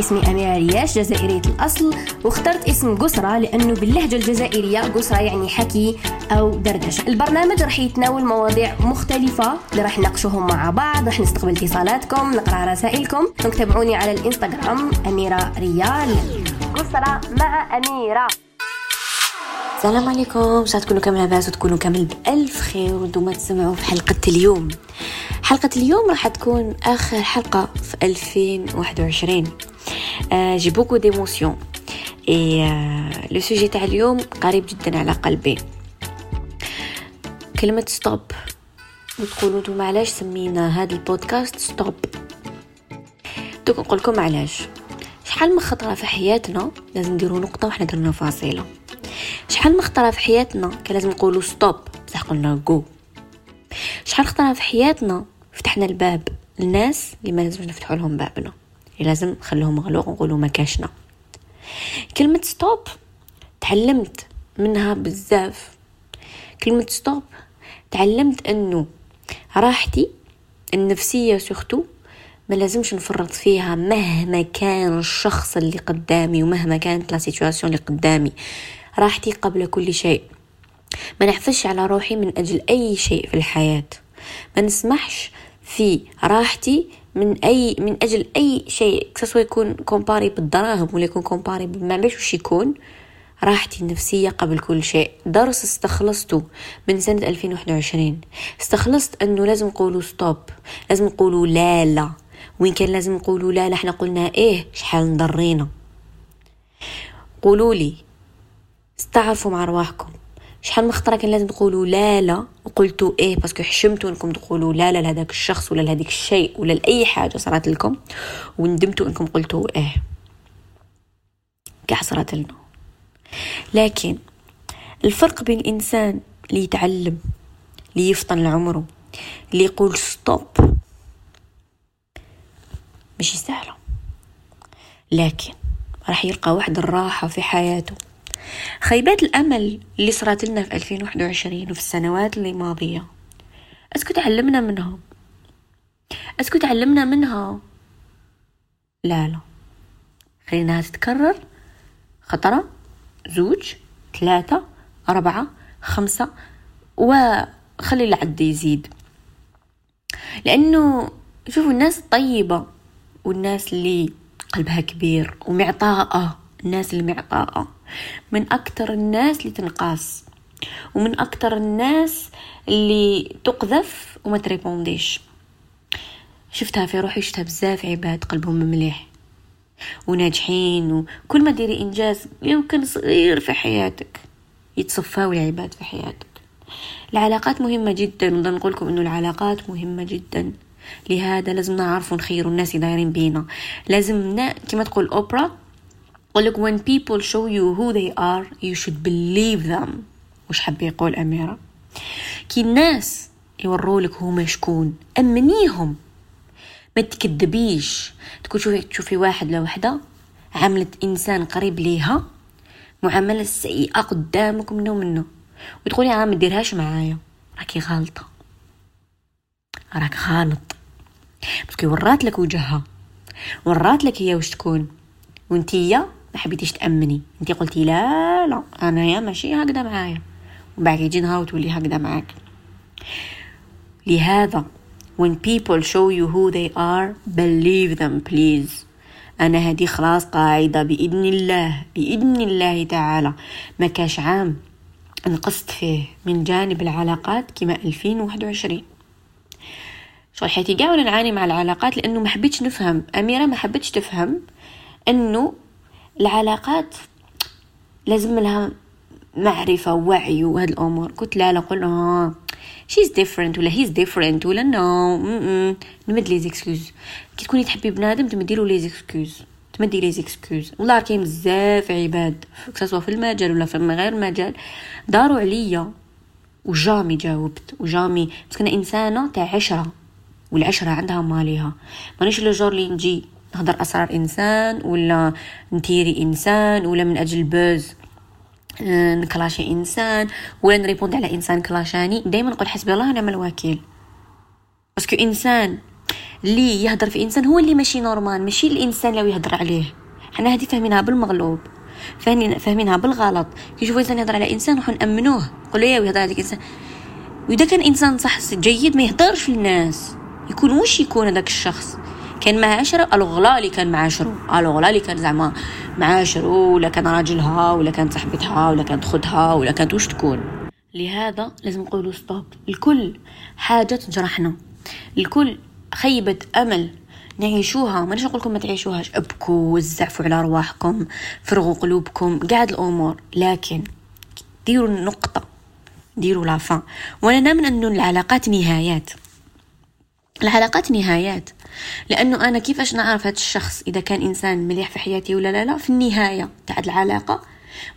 اسمي أميرة رياش جزائرية الأصل. واخترت اسم قسرة لأنه باللهجة الجزائرية قسرة يعني حكي أو دردشة. البرنامج راح يتناول مواضيع مختلفة اللي راح نناقشوهم مع بعض راح نستقبل اتصالاتكم نقرأ رسائلكم. تابعوني على الإنستغرام أميرة ريال. قسرة مع أميرة. السلام عليكم. إن تكونوا كامل لاباس وتكونوا كامل بألف خير وأنتم تسمعوا في حلقة اليوم. حلقة اليوم راح تكون آخر حلقة في 2021 j'ai beaucoup d'émotions et le sujet تاع اليوم قريب جدا على قلبي كلمة stop وتقولوا نتوما علاش سمينا هذا البودكاست stop دوك نقول لكم علاش شحال من خطره في حياتنا لازم نديرو نقطه وحنا درنا فاصله شحال مخطره في حياتنا كان لازم نقولوا stop بصح قلنا جو شحال خطره في حياتنا فتحنا الباب للناس اللي ما لازمش نفتحوا لهم بابنا لازم نخلوهم مغلوق ونقولوا ما كاشنا كلمة stop تعلمت منها بزاف. كلمة stop تعلمت إنه راحتي النفسية surtout ما لازمش نفرط فيها مهما كان الشخص اللي قدامي ومهما كانت la situation اللي قدامي. راحتي قبل كل شيء. ما نحفظش على روحي من أجل أي شيء في الحياة. ما نسمحش في راحتي من أي من أجل أي شيء سواء يكون comparé بالدراهم ولا يكون comparé ما وش يكون. راحتي النفسية قبل كل شيء. درس استخلصته من سنة 2021 استخلصت أنه لازم نقولوا stop لازم نقولوا لا لا. وين كان لازم نقولوا لا لا إحنا قلنا إيه؟ شحال نضرينا قولوا لي استعرفوا مع رواحكم شحال من خطرة كان لازم تقولوا لا لا؟ وقلتوا إيه parce que حشمتوا إنكم تقولوا لا لا لهذاك الشخص ولا لهذيك الشيء ولا لأي حاجة صارت لكم وندمتوا إنكم قلتوا إيه. كاع صارت لنا. لكن الفرق بين الإنسان اللي يتعلم اللي يفطن لعمره اللي يقول stop مش سهلة. لكن راح يلقى واحد الراحة في حياته. خيبات الأمل اللي صارت لنا في 2021 وفي السنوات اللي ماضية أسكو تعلمنا منها. أسكو تعلمنا منها. لا لا. خليناها تتكرر. خطرة زوج ثلاثة أربعة خمسة وخلي العد يزيد. لأنه شوفوا الناس الطيبة والناس اللي قلبها كبير ومعطاءة الناس المعطاءة من أكثر الناس اللي تنقاس ومن أكثر الناس اللي تقذف وما تريبونديش. شفتها في روحي شفتها بزاف عباد قلبهم مليح وناجحين وكل ما ديري إنجاز كان صغير في حياتك يتصفاو العباد في حياتك. العلاقات مهمة جدا ونقول نقولكم إنه العلاقات مهمة جدا. لهذا لازم نعرف نخيروا الناس اللي دايرين بينا. لازم كما تقول لك when people show you who they are you should believe them. وش حب يقول أميرة؟ كي الناس يورولك هما شكون أمنيهم. ما تكذبيش. تكون شوفي تشوفي واحد لو وحدة عملت إنسان قريب ليها معاملة سيئة قدامك منه منه وتقولي أنا ما ديرهاش معايا. راكي غالطة. راك غالط. باسكو ورات لك وجهها. ورات لك هي وش تكون. وانتيا ما حبيتيش تأمني. انتي قلتي لا لا. أنا يا ماشي هكذا معايا. ومن بعد يجي نهار وتولي هكذا معاك. لهذا when people show you who they are believe them please. أنا هذه خلاص قاعدة بإذن الله بإذن الله تعالى. ما كاش عام. نقصت فيه من جانب العلاقات كما 2021 شغل حياتي قاع وأنا نعاني مع العلاقات لأنه ما حبيتش نفهم. أميرة ما حبيتش تفهم إنه العلاقات لازم لها معرفة ووعي وهاد الأمور. قلت لا لا قلنا آه she's different ولا he's different ولا no نمد les excuses. كي تكوني تحبي بنادم تمديلو les excuses. تمدي les excuses. والله كاين بزاف عباد سواء في المجال ولا في غير المجال داروا عليا و jamais جاوبت و jamais بس أنا إنسانة تاع عشرة والعشرة عندها ماليها. مانيش le jour اللي نجي نهضر أسرار إنسان ولا ن tirer إنسان ولا من أجل buzz آه، نكلاشي إنسان ولا ن répond على إنسان كلاشاني. دائما نقول حسبي الله ونعم الوكيل. parce que إنسان اللي يهدر في إنسان هو اللي ماشي normal ماشي الإنسان اللي يهدر عليه. حنا هذه فاهمينها بالمغلوب فاهمينها بالغلط. كيشوفوا إنسان يهضر على إنسان نروحوا نامنوه نقولوا يا يهضر على الانسان وإذا كان إنسان صح جيد ما يهضرش للناس. يكون وش يكون هذاك الشخص. كان مع عشرة الغلا اللي كان مع عشرة. الغلا اللي كان زعما مع عشرة ولا كان راجلها ولا كانت صاحبتها ولا كانت خدها ولا كانت وش تكون. لهذا لازم نقولوا ستوب الكل حاجة تجرحنا الكل خيبة أمل نعيشوها. ما نقول لكم ما تعيشوهاش. ابكوا وزعفوا على أرواحكم فرغوا قلوبكم قاعد الأمور. لكن ديروا النقطة. ديروا لافان وأنا نامن انه العلاقات نهايات. العلاقات نهايات. لأنه أنا كيفاش نعرف هذا الشخص إذا كان إنسان مليح في حياتي ولا لا؟ لا في النهاية. تاع العلاقة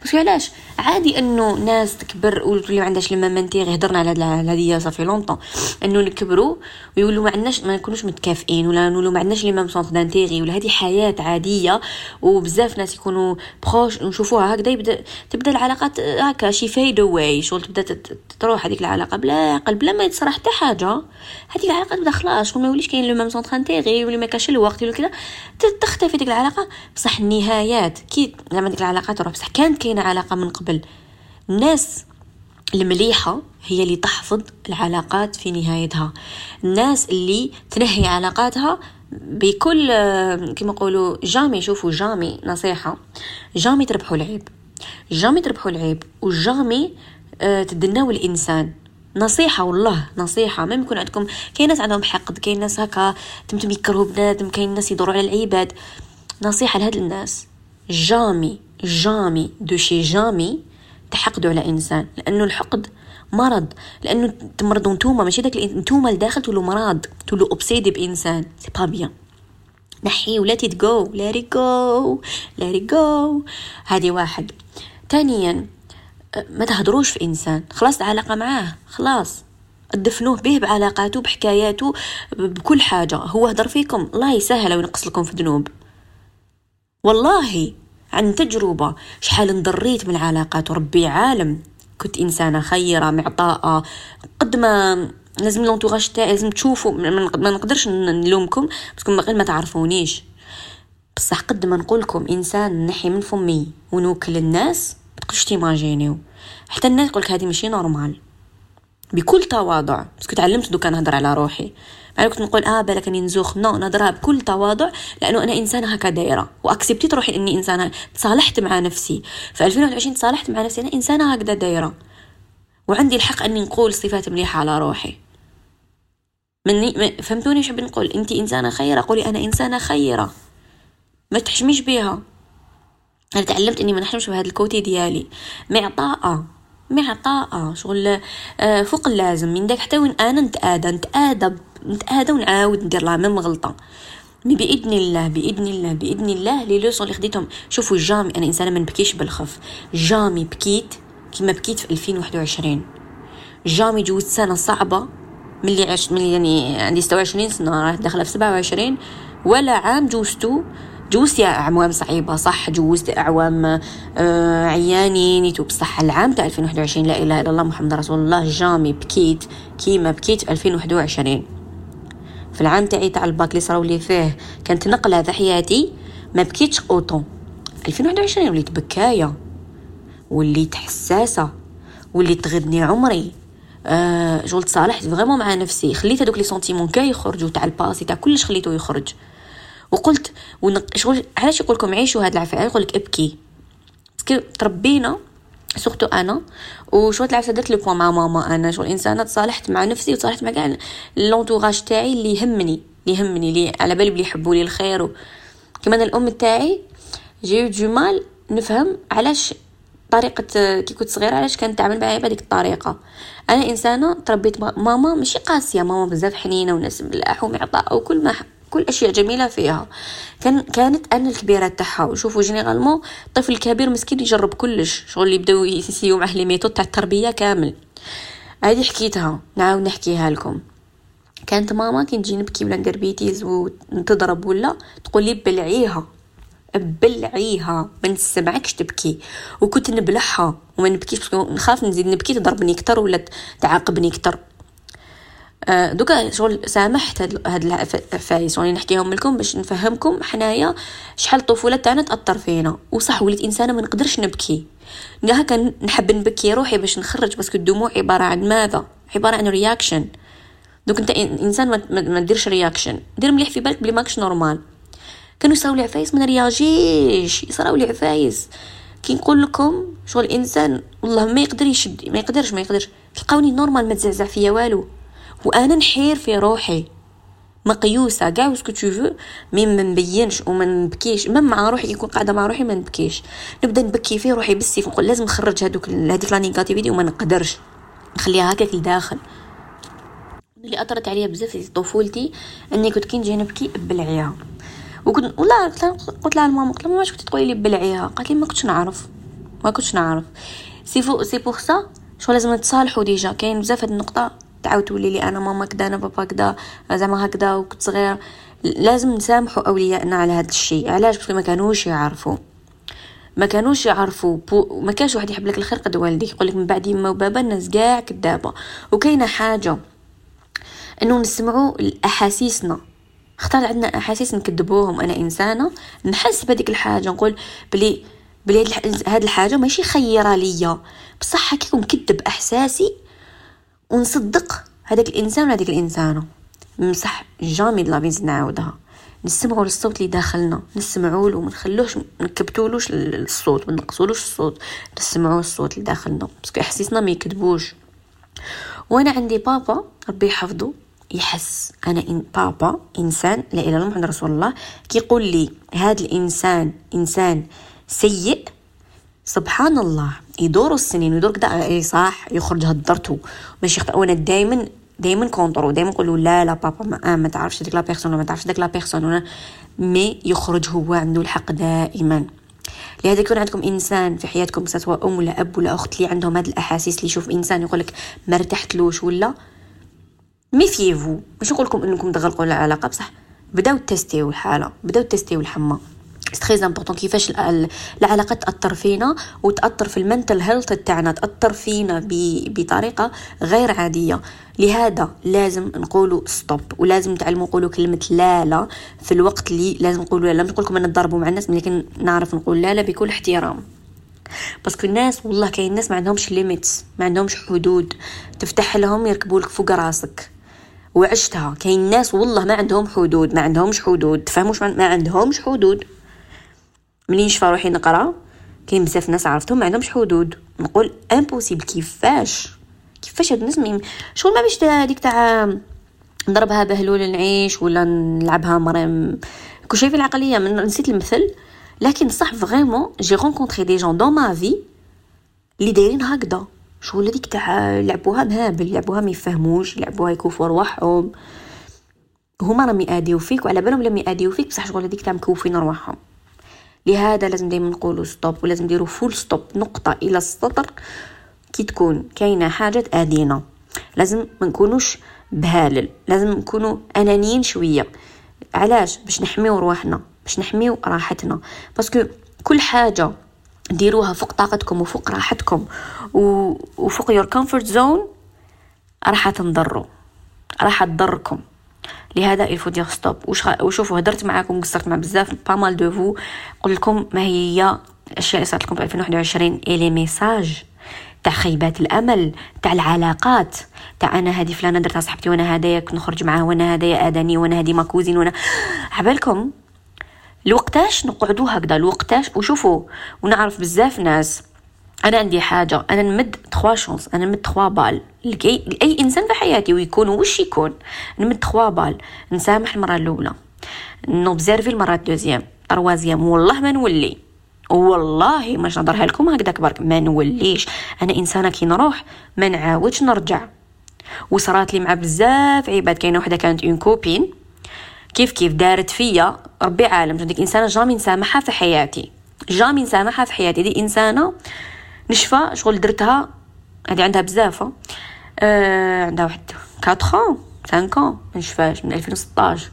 بس علاش؟ عادي انه ناس تكبر وتولي ما عندهاش le même intérêt هضرنا على هذه ça fait longtemps انه نكبروا ويقولوا ما عندناش ما نكونوش متكافئين ولا نقولوا ما عندناش les mêmes centres d'intérêt ولا هذه حياة عادية وبزاف ناس يكونوا proches نشوفوها هكذا يبدا تبدا العلاقات هكا شي fade away شغل تبدا تروح هذيك العلاقة بلا عقل بلا ما يتصرح حتى حاجة. هذيك العلاقة تبدا خلاص شغل ما يوليش كاين le même d'intérêt يولي ما كاش الوقت ولا كذا تختفي ديك العلاقة. بصح النهايات كي زعما ديك العلاقة تروح بصح كانت كاينة علاقة من قبل. الناس المليحة هي اللي تحفظ العلاقات في نهايتها. الناس اللي تنهي علاقاتها بكل كما يقولوا جامي شوفوا جامي نصيحة. جامي تربحوا العيب. جامي تربحوا العيب. وجامي آه، تدناو الإنسان. نصيحة والله نصيحة. ما يكون عندكم كاين ناس عندهم حقد كاين ناس هكا تمتم يكرهوا بنادم كاين ناس يدوروا على العباد. نصيحة لهاد الناس. جامي. جامي دو شي جامي تحقدوا على إنسان لأنه الحقد مرض لأنه تمرضوا نتوما ماشي داك نتوما لداخل تولوا مرض تولوا اوبسيدي بإنسان سي با بيان نحي ولا تيت جو لاري جو لاري جو هذه واحد. ثانيا ما تهضروش في إنسان خلاص العلاقة معاه خلاص. تدفنوه به بعلاقاته بحكاياته بكل حاجة. هو هدر فيكم الله يسهل وينقص لكم في ذنوب والله عن تجربة. شحال انضريت من العلاقات. وربي عالم. كنت إنسانة خيرة معطاءة. قد ما لازم لونتوغاج تاعي لازم تشوفوا. ما نقدرش نلومكم. بس غير ما تعرفونيش. بصح قد ما نقولكم إنسان نحي من فمي ونوكل الناس ما تقدرش تيماجينيو. حتى الناس يقولك هذه ماشي normal. بكل تواضع. بس تعلمت دوكا نهضر على روحي. أنا كنت نقول آه بالك اني نزوخ نو نضربها بكل تواضع لأنه أنا إنسانة هكا دايرة. وأكسبتيت روحي إني إنسانة. تصالحت مع نفسي. في 2021 تصالحت مع نفسي. أنا إنسانة هكذا دايرة. وعندي الحق أني نقول صفات مليحة على روحي. مني فهمتوني شو بنقول؟ انت إنسانة خيرة؟ قولي أنا إنسانة خيرة. ما تحشميش بيها. أنا تعلمت إني ما نحلمش بهذا ال côté ديالي. معطاءة. معطاءة شغل آه، فوق اللازم. من داك حتى وين أنا نتآدى نتآدى نتآدى ونعاود ندير la même غلطة. mais بإذن الله بإذن الله بإذن الله les leçons اللي خديتهم. شوفوا jamais أنا إنسانة ما نبكيش بالخف. jamais بكيت كيما بكيت في 2021 jamais جوزت سنة صعبة. ملي عشت ملي يعني عندي 26 سنة راه داخلة في 27 ولا عام جوزتو جوزت أعوام صعيبة صح؟ جوزت أعوام آه عيانين بصح. العام تاع 2021 لا إله إلا الله محمد رسول الله jamais بكيت كيما بكيت في 2021 في العام تاعي تاع الباك اللي صراو لي فيه كانت نقلة في حياتي ما بكيتش autant. 2021 وليت بكاية وليت حساسة وليت تغدني عمري. آه شغل تصالحت vraiment مع نفسي. خليت هذوك les sentiments كاع يخرجوا تاع ال passé تاع كلش خليته يخرج. وقلت. شغل علاش يقول لكم عيشوا هاد العفايس يقول لك ابكي. parce que تربينا surtout أنا وشغل العفسة درت le point مع ماما أنا. شغل إنسانة تصالحت مع نفسي وتصالحت مع كاع l'entourage تاعي اللي يهمني اللي يهمني اللي على بالي بلي يحبوا لي الخير و... كما أنا الأم تاعي j'ai du mal نفهم علاش طريقة كي كنت صغيرة علاش كانت تعمل معايا بهذيك الطريقة. أنا إنسانة تربيت ماما ماشي قاسية ماما بزاف حنينة وناس ملاح ومعطاء وكل ما كل أشياء جميلة فيها. كان كانت أنا الكبيرة تاعها. وشوفوا généralement الطفل الكبير مسكين يجرب كلش شغل اللي بداو يسيو معاه les méthodes تاع التربية كامل. هذه حكيتها. نعاود نحكيها لكم. كانت ماما كي نجي نبكي ولا ندير bêtise وتضرب ولا تقول لي بلعيها. بلعيها. ما نسمعكش تبكي. وكنت نبلعها. وما نبكيش نخاف نزيد نبكي تضربني أكثر ولا تعاقبني أكثر دوكا شغل سامحت هاد هاد العفايس راني نحكيهم لكم باش نفهمكم حنايا شحال الطفولة تاعنا تأثر فينا. وصح وليت إنسانة ما نقدرش نبكي. هكا نحب نبكي روحي باش نخرج parce que الدموع عبارة عن ماذا؟ عبارة عن réaction donc انت إنسان ما ديرش réaction دير مليح في بالك بلي ماكش normal كانوا يصراو لي عفايس ما نرياجيش. يصراو لي عفايس كي نقول لكم شغل الانسان والله ما يقدر يشد ما يقدرش ما يقدرش. تلقاوني normal ما تزعزع فيا والو. وأنا نحير في روحي. مقيوسه كاع tout ce que tu veux mais ما نبينش وما نبكيش. مم مع روحي يكون قاعدة مع روحي ما نبكيش. نبدا نبكي في روحي بالسيف. نقول لازم نخرج هذوك هذيك la négativité وما نقدرش. نخليها هكاك لداخل اللي أثرت عليا بزاف في طفولتي أني كنت كي نجي نبكي بلعيها وكنت ولا قلت لها الماما قلت لها ماما كنت تقولي لي بلعيها قالت لي ما كنتش نعرف. ما كنتش نعرف. c'est faux c'est pour ça que لازم نتصالحوا déjà. كاين بزاف هاد النقطة. تعاود تولي لي أنا ماما كدا أنا بابا كدا زعما هكذا وكنت صغيرة. لازم نسامحوا أوليائنا على هذا الشيء. علاش؟ parce que ما كانوش يعرفوا. ما كانوش يعرفوا بو... ما كانش واحد يحب لك الخير قد والديك يقول لك من بعد يما وبابا الناس كاع كدابة. وكاينة حاجة إنه نسمعوا الأحاسيسنا. اختار عندنا أحاسيس نكذبوهم. أنا إنسانة نحس بهذيك الحاجة نقول بلي بلي هاد الحاجة ماشي خيرة ليا. بصح هكاك نكذب أحساسي ونصدق هذاك الإنسان ولا هذيك الإنسانة؟ بصح jamais la bêtise نعاودها. نسمعوا للصوت اللي داخلنا نسمعوا له ما نخلوش نكبتولوش الصوت ما نقصولوش الصوت. نسمعوا الصوت اللي داخلنا parce que احاسيسنا ما يكذبوش. وأنا عندي بابا ربي يحفظه يحس. أنا إن بابا إنسان لا إله إلا محمد رسول الله كيقول لي هذا الإنسان إنسان سيء سبحان الله. يدور السنين ويدور كدا اي صح يخرج هدرته. ماشي يخطئ وأنا دائما دائما contre دائما نقولوا لا لا بابا ما, آه ما تعرفش ديك la personne ما تعرفش ديك la personne mais يخرج هو عنده الحق دائما. لهذا يكون عندكم إنسان في حياتكم سواء أم ولا أب ولا أخت اللي عندهم هذه الأحاسيس اللي يشوف إنسان يقول لك ما ارتحتلوش ولا méfiez-vous مش نقول لكم إنكم تغلقوا العلاقة بصح بداو تستيو الحالة بداو تستيو الحمى. très important كيفاش العلاقه تأثر فينا وتأثر في ال mental health تاعنا تأثر فينا بطريقة غير عادية. لهذا لازم نقولوا stop ولازم نتعلموا نقولوا كلمة لا لا في الوقت اللي لازم نقولوا لا نقول لكم أنا نضربوا مع الناس لكن نعرف نقول لا لا بكل احترام. parce que الناس والله كاين ناس ما عندهمش limites ما عندهمش حدود. تفتح لهم يركبوا لك فوق راسك. وعشتها. كاين ناس والله ما عندهم حدود ما عندهمش حدود. تفهموش؟ ما عندهمش حدود. ملي نشفى روحي نقرا؟ كاين بزاف ناس عرفتهم ما عندهمش حدود. نقول impossible كيفاش؟ كيفاش هاد الناس مين شغل ما باش هذيك تاع نضربها بهلول نعيش ولا نلعبها مريم كل شيء في العقلية. من نسيت المثل. لكن صح vraiment j'ai rencontré des gens dans ma vie اللي دايرين هكذا. شغل هذيك تاع لعبوها مهابل لعبوها ما يفهموش لعبوها يكوفوا رواحهم هما راهم يأديو فيك وعلى بالهم لم يأديو فيك بصح شغل هذيك تاع مكوفين رواحهم. لهذا لازم دائما نقولوا stop ولازم نديروا full stop نقطة إلى السطر كي تكون كاينة حاجة تأذينا لازم ما نكونوش بهالل لازم نكونوا أنانيين شوية. علاش؟ باش نحميو رواحنا باش نحميو راحتنا. parce que كل حاجة ديروها فوق طاقتكم وفوق راحتكم وفوق your comfort zone راح تنضروا راح تضركم. لهذا il faut dire stop وشوفوا هدرت معاكم قصرت مع بزاف pas mal de vous قلت لكم ما هي الاشياء اللي صارت لكم في 2021 et les messages تاع خيبات الأمل تاع العلاقات. تاع أنا هذه فلانة درتها صاحبتي وأنا هدايا نخرج معاه وأنا هدايا أداني وأنا هذه ma cousine وأنا عبالكم الوقتاش نقعدوا هكذا الوقتاش وشوفوا ونعرف بزاف ناس. أنا عندي حاجة أنا نمد trois chances أنا نمد trois balles لكي اي إنسان في حياتي ويكون وش يكون؟ نمد trois balles نسامح المرة الأولى. نوبزيرفي المرة ال deuxième. troisième. والله ما نولي. والله ما نهضرها لكم هكذاك برك. ما نوليش. أنا إنسانة كي نروح ما نعاودش نرجع. وصرات لي مع بزاف عباد. كاينة وحدة كانت une copine كيف كيف؟ دارت فيا. ربي عالم. ديك إنسانة jamais نسامحها في حياتي. jamais نسامحها في حياتي. دي إنسانة نشفى شغل درتها هذه عندها بزاف آه عندها واحد 4 5 نشفاش من 2016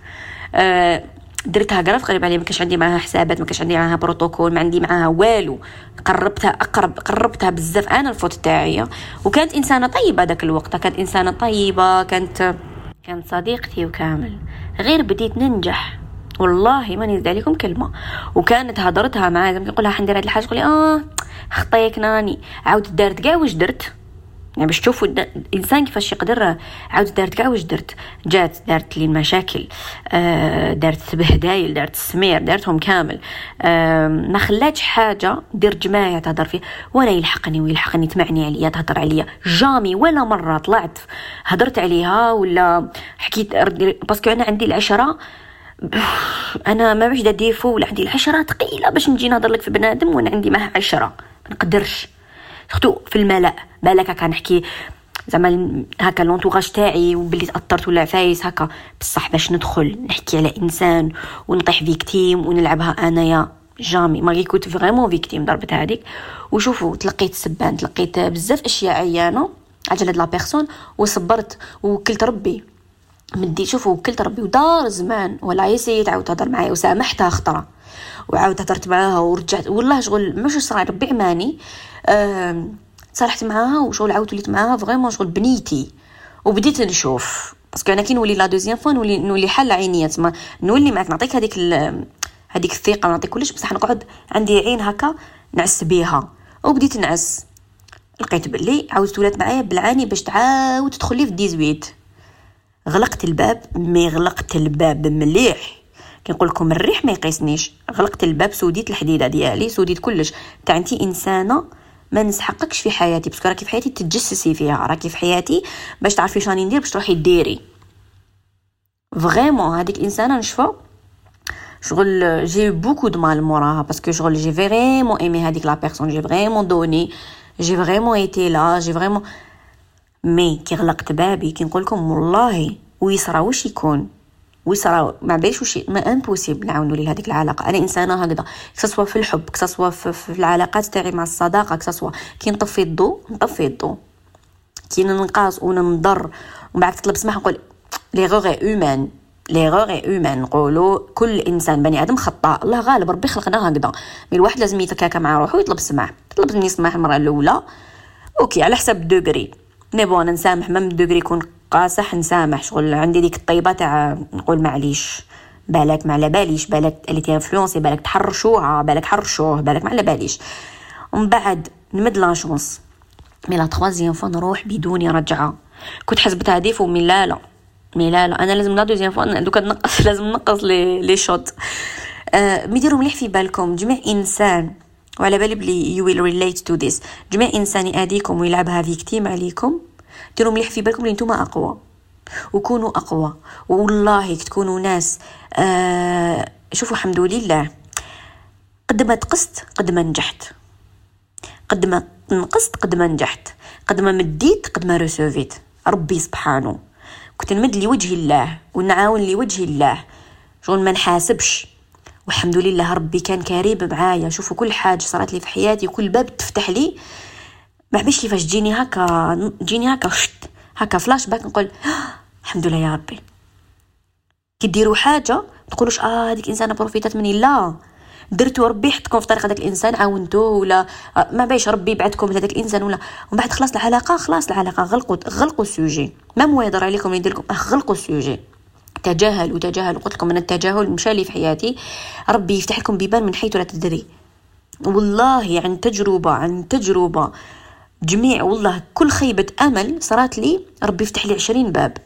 آه درتها قرا قريب علي ما كانش عندي معاها حسابات ما كانش عندي معاها بروتوكول ما عندي معاها والو. قربتها أقرب قربتها بزاف. أنا الفوت تاعي وكانت إنسانة طيبة ذاك الوقت كانت إنسانة طيبة كانت كانت صديقتي وكامل. غير بديت ننجح. والله ما نزيد عليكم كلمة. وكانت هضرتها معايا زعما نقولها حندير هاد الحاجة تقولي آه خطيك ناني. عاود دارت كاع واش درت؟ يعني باش تشوفوا الإنسان كيفاش يقدر عاود دارت كاع واش درت؟ جات دارت لي المشاكل آه دارت بهدايل دارت السمير دارتهم كامل. آه ما خلاتش حاجة دير جماعة تهضر فيه ولا يلحقني ويلحقني تمعني عليا تهضر عليا. جامي ولا مرة طلعت هضرت عليها ولا حكيت باسكو أنا عندي العشرة أنا ما باش ديفو ولا عندي العشرة ثقيلة باش نجي نهضر لك في بنادم وأنا عندي معاه عشرة. ما نقدرش. surtout في الملأ بالك هكا نحكي زعما هكا l'entourage تاعي وبلي تأثرت ولا عفايس هكا. بصح باش ندخل نحكي على إنسان ونطيح victime ونلعبها أنايا. jamais. ما كنت vraiment victime ضربت هذيك. وشوفوا تلقيت سبان تلقيت بزاف أشياء عيانه هاد la personne وصبرت وكلت ربي. مدي شوفوا وكلت ربي ودار زمان ولا يسيت تعاود تهضر معايا وسامحتها خطره وعاود هضرت معاها ورجعت. والله شغل مش صراحة ربي عماني. تصالحت معاها وشغل عاودت وليت معاها vraiment شغل بنيتي. وبديت نشوف. parce que أنا كي نولي la deuxième fois نولي نولي حل عينيا تما. نولي معاك نعطيك هذيك هذيك الثقة نعطيك كلش بصح نقعد عندي عين هكا نعس بيها. وبديت نعس. لقيت بلي عاودت ولات معايا بالعاني باش تعاود تدخل لي في dix-huit غلقت الباب mais غلقت الباب مليح. كي نقول لكم الريح ما يقيسنيش. غلقت الباب سوديت الحديدة ديالي سوديت كلش. تاع انت إنسانة ما نسحقكش في حياتي parce que راكي في حياتي تتجسسي فيها؟ راكي في حياتي باش تعرفي شاني ندير باش تروحي ديري. vraiment هذيك الانسانه نشفى شغل j'ai beaucoup de mal موراها parce que شغل j'ai vraiment aimé هذيك la personne j'ai vraiment donné j'ai vraiment été là j'ai vraiment mais كي غلقت بابي كي نقول لكم والله ويصرى واش يكون؟ ويصرى ما باليش وش ما impossible نعاونوا لي هذيك العلاقة. أنا إنسانة هكذا كسوا في الحب كسوا في, في العلاقات تاعي مع الصداقة que ce soit كي نطفي الضو نطفي الضو. كي ننقاص وننضر ومن بعد تطلب سماح نقول l'erreur est humaine l'erreur est humaine نقولوا كل إنسان بني آدم خطاء الله غالب ربي خلقنا هكذا. mais الواحد لازم يتكاكا مع روحو ويطلب سماح طلب مني المرة الأولى OK على حسب degré mais bon نسامح même degré يكون قاصح نسامح شغل. عندي ديك الطيبة تاع نقول معليش بالك ما على باليش بالك il était influencé بالك تحرشوها بالك حرشوه بالك ما على باليش. ومن بعد نمد la chance mais la troisième fois نروح بدون رجعة. كنت حسبتها défaut mais لا لا. mais لا لا. أنا لازم la deuxième fois دوكا نقص لازم نقص les les chutes. آه mais ديروا مليح في بالكم؟ جميع إنسان وعلى بالي بلي you will relate to this جميع انسان ياذيكم ويلعبها victime عليكم ديروا مليح في بالكم لي أقوى. وكونوا أقوى. والله تكونوا ناس آه شوفوا الحمد لله. قد ما نقصت قد ما نجحت. قد ما نقصت قد ما نجحت. قد ما مديت قد ما رسوفيت. ربي سبحانه. كنت نمد لوجه الله ونعاون لوجه الله. شغل ما نحاسبش. والحمد لله ربي كان كريم معايا. شوفوا كل حاجة صارت لي في حياتي وكل باب تفتح لي. ما عباليش كيفاش تجيني هكا تجيني هكا شت هكا فلاش باك نقول الحمد لله يا ربي. كي ديروا حاجة تقولوش آه هذيك إنسانة بروفيتات مني. لا. درتو ربي حطكم في طريق هذاك الإنسان عاونتوه ولا آه، ما عباليش ربي بعدكم لهذاك الإنسان ولا. ومن بعد خلاص العلاقة خلاص العلاقة غلقوا غلقوا ال sujet. ما مو يهضر عليكم يدير لكم غلقوا ال sujet. تجاهلوا تجاهلوا قلت لكم أن التجاهل مشى لي في حياتي. ربي يفتح لكم بيبان من حيث لا تدري. والله عن تجربة عن تجربة جميع والله كل خيبة أمل صارت لي. ربي يفتح لي عشرين باب.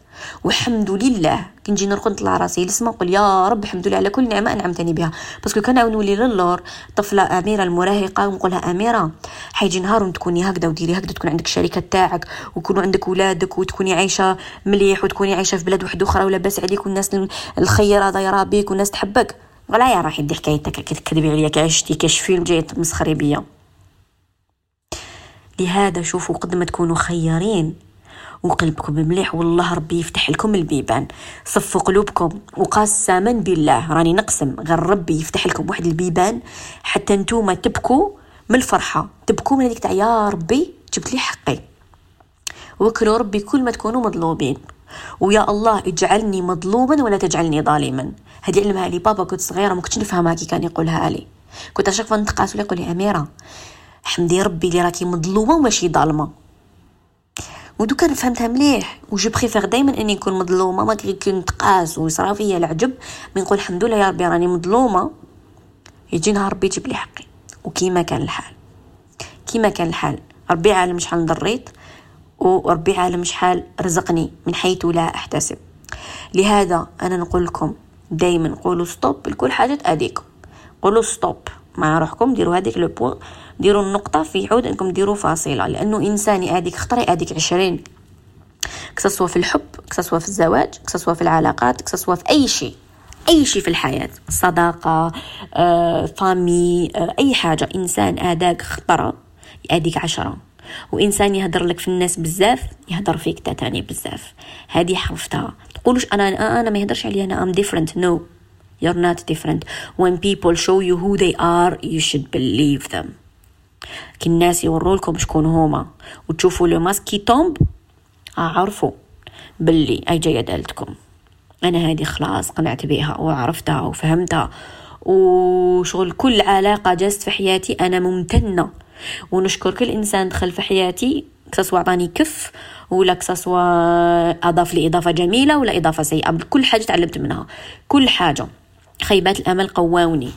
والحمد لله كي نجي نرقد نطلع راسي لسما نقول يا رب الحمد لله على كل نعمة أنعمتني بها. parce que كان نولي للور طفلة أميرة المراهقة ونقولها أميرة حيجي نهار تكوني هكذا وديري هكذا تكون عندك الشركة تاعك ويكونوا عندك ولادك وتكوني عايشة مليح وتكوني عايشة في بلاد واحدة أخرى ولاباس عليك والناس الخيرة دايرة بيك والناس تحبك. ولا يا راحي دي حكايتك كتكذبي عليا كعشتي كاش فيلم جاي تمسخري بيا. لهذا شوفوا قد ما تكونوا خيارين. وقلبكم مليح والله ربي يفتح لكم البيبان. صفوا قلوبكم وقسما بالله. راني نقسم. غير ربي يفتح لكم واحد البيبان. حتى نتوما تبكوا من الفرحة. تبكوا من هذيك تاع يا ربي جبت لي حقي. وكلوا ربي كل ما تكونوا مظلومين. ويا الله اجعلني مظلوما ولا تجعلني ظالما. هذه علمها لي بابا كنت صغيرة ما كنتش نفهمها كي كان يقولها لي. كنت أشوف نتقاس ولا يقول لي أميرة حمدي ربي اللي راكي مظلومة وماشي ظالمة. ودوكا فهمتها مليح. و je préfère دائما إني نكون مظلومة ما كي نتقاس ويصرا فيا العجب. من نقول الحمد لله يا ربي راني مظلومة. يجي نهار ربي يجيب لي حقي. وكيما كان الحال. كيما كان الحال. ربي عالم شحال ضريت وربي عالم شحال رزقني من حيث لا أحتسب. لهذا أنا نقول لكم دائما قولوا stop لكل حاجة تأذيكم. قولوا stop مع روحكم ديروا هذيك le point ديروا النقطة في عوض أنكم ديروا فاصلة لأنه انسان يأذيك خطرة يأذيك عشرين كسوا في الحب كسوا في الزواج كسوا في العلاقات كسوا في أي شيء أي شيء في الحياة صداقة آه، famille آه، أي حاجة. إنسان أذاك خطرة يأذيك عشرة. وإنسان يهدر لك في الناس بزاف يهدر فيك تاني بزاف. هذه حرفتها. تقولوش أنا أنا ما يهدرش عليا أنا I'm different no you're not different. When people show you who they are you should believe them. كي الناس يوروا لكم شكون هما. وتشوفوا le masque qui tombe اعرفوا باللي أي جاية دالتكم. أنا هذه خلاص قنعت بها وعرفتها وفهمتها. وشغل كل علاقة جست في حياتي أنا ممتنة. ونشكر كل إنسان دخل في حياتي كسوا عطاني كف ولا كسوا أضاف لي إضافة جميلة ولا إضافة سيئة. كل حاجة تعلمت منها. كل حاجة. خيبات الأمل قواوني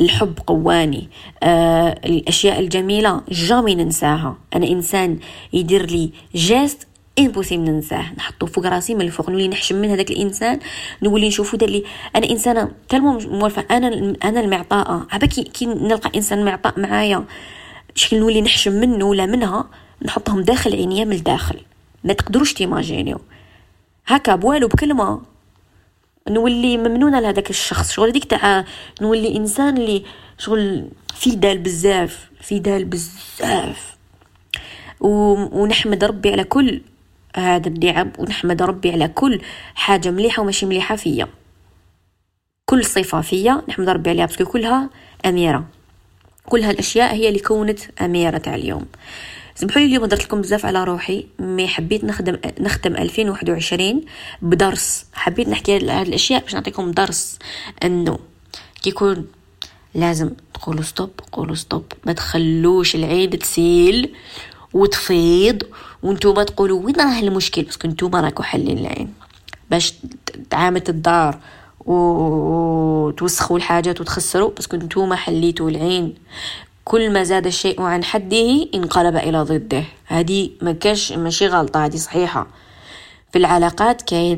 الحب قواني آه الأشياء الجميلة جامي ننساها. أنا إنسان يدير لي geste impossible ننساه. نحطو فوق راسي من الفوق نولي نحشم من هذاك الإنسان نولي نشوفو دار لي. أنا إنسانة tellement مولفه أنا أنا المعطاءة. عبا كي نلقى إنسان معطاء معايا شكل نولي نحشم منه ولا منها نحطهم داخل عينيا من الداخل. ما تقدروش تيماجينيو. هكا بوالو بكلمة نولي ممنونه لهذاك الشخص. شغل هذيك تاع نولي إنسان اللي شغل fidèle بزاف fidèle بزاف ونحمد ربي على كل هذا النعم ونحمد ربي على كل حاجة مليحة وماشي مليحة فيا. كل صفة فيا نحمد ربي عليها parce que كلها أميرة. كل هالاشياء هي اللي كونت أميرة تاع اليوم. سمحوا لي اليوم درت لكم بزاف على روحي mais حبيت نخدم نختم 2021 بدرس. حبيت نحكي هذه الأشياء باش نعطيكم درس إنه كيكون لازم تقولوا stop قولوا stop ما تخلوش العين تسيل وتفيض وانتوما تقولوا وين راه المشكل؟ parce que نتوما راكو حلين العين. باش تعامت الدار وتوسخوا الحاجات وتخسروا parce que نتوما حليتوا العين. كل ما زاد الشيء عن حده انقلب إلى ضده. هذه ما كاش ماشي غلطة هذه صحيحة. في العلاقات كاين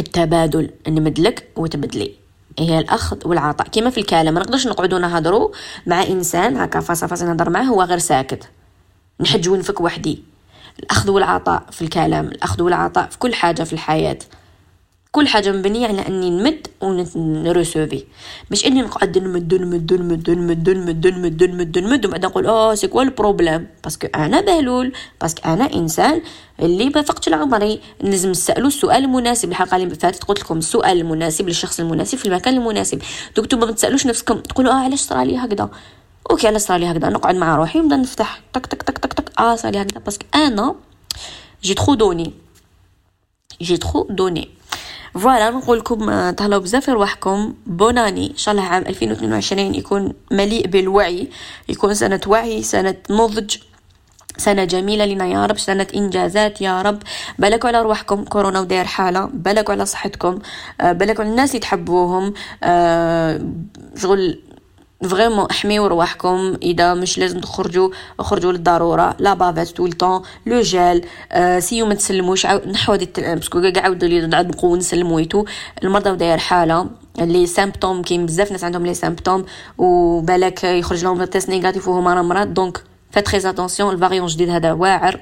التبادل نمدلك وتمدلي. هي الأخذ والعطاء. كما في الكلام ما نقدرش نقعدوا نهضروا مع إنسان هكا face à face نهضر معاه هو غير ساكت. نحج ونفك وحدي. الأخذ والعطاء في الكلام الأخذ والعطاء في كل حاجة في الحياة. كل حاجة مبنية على أني نمد ونرسوفي. مش أني نقعد نمد نمد نمد نمد نمد نمد نمد نمد وبعد نقول أوه c'est quoi ال problème parce que أنا بهلول parce que أنا إنسان اللي بفقت العمري. لازم نسألو السؤال المناسب. الحلقة اللي فاتت قلت لكم السؤال المناسب للشخص المناسب في المكان المناسب. دوك ما تسألوش نفسكم تقولوا آه علاش صرالي هكذا؟ okay علاش صرالي هكذا؟ نقعد مع روحي ونبدا نفتح تك تك تك تك تك. آه صرالي هكذا. parce que أنا j'ai trop donné j'ai trop donné voilà نقول لكم تهلاو بزاف رواحكم. bonne année إن شاء الله عام 2022 يكون مليء بالوعي. يكون سنة وعي سنة نضج سنة جميلة لنا يا رب سنة إنجازات يا رب. بالكوا على رواحكم كورونا وداير حالة. بالكوا على صحتكم. بالكوا على الناس اللي تحبوهم شغل vraiment احميو رواحكم. إذا مش لازم تخرجوا خرجوا للضرورة. la bavette tout le temps le gel essayez ما تسلموش. نحو هذه parce que كاع عاود لي نعاود نقول نسلمو et tout المرضى وداير حاله les symptômes كاين بزاف ناس عندهم les symptômes وبالك يخرج لهم test négatif وهما مرض. donc faites très attention ال variant جديد هذا واعر.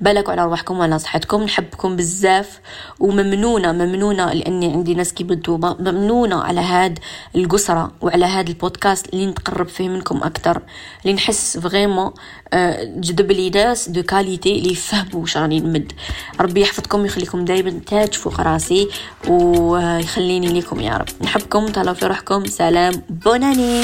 بالك على روحكم وعلى صحتكم. نحبكم بزاف وممنونة ممنونة لأني عندي ناس كي نتوما ممنونة على هاد القصرة وعلى هاد البودكاست اللي نتقرب فيه منكم أكتر اللي نحس vraiment آه، جذب لي ناس de qualité اللي يفهموا واش راني نمد. ربي يحفظكم ويخليكم دايما تاج فوق راسي ويخليني ليكم يا رب. نحبكم تهلاو في روحكم. سلام. بوناني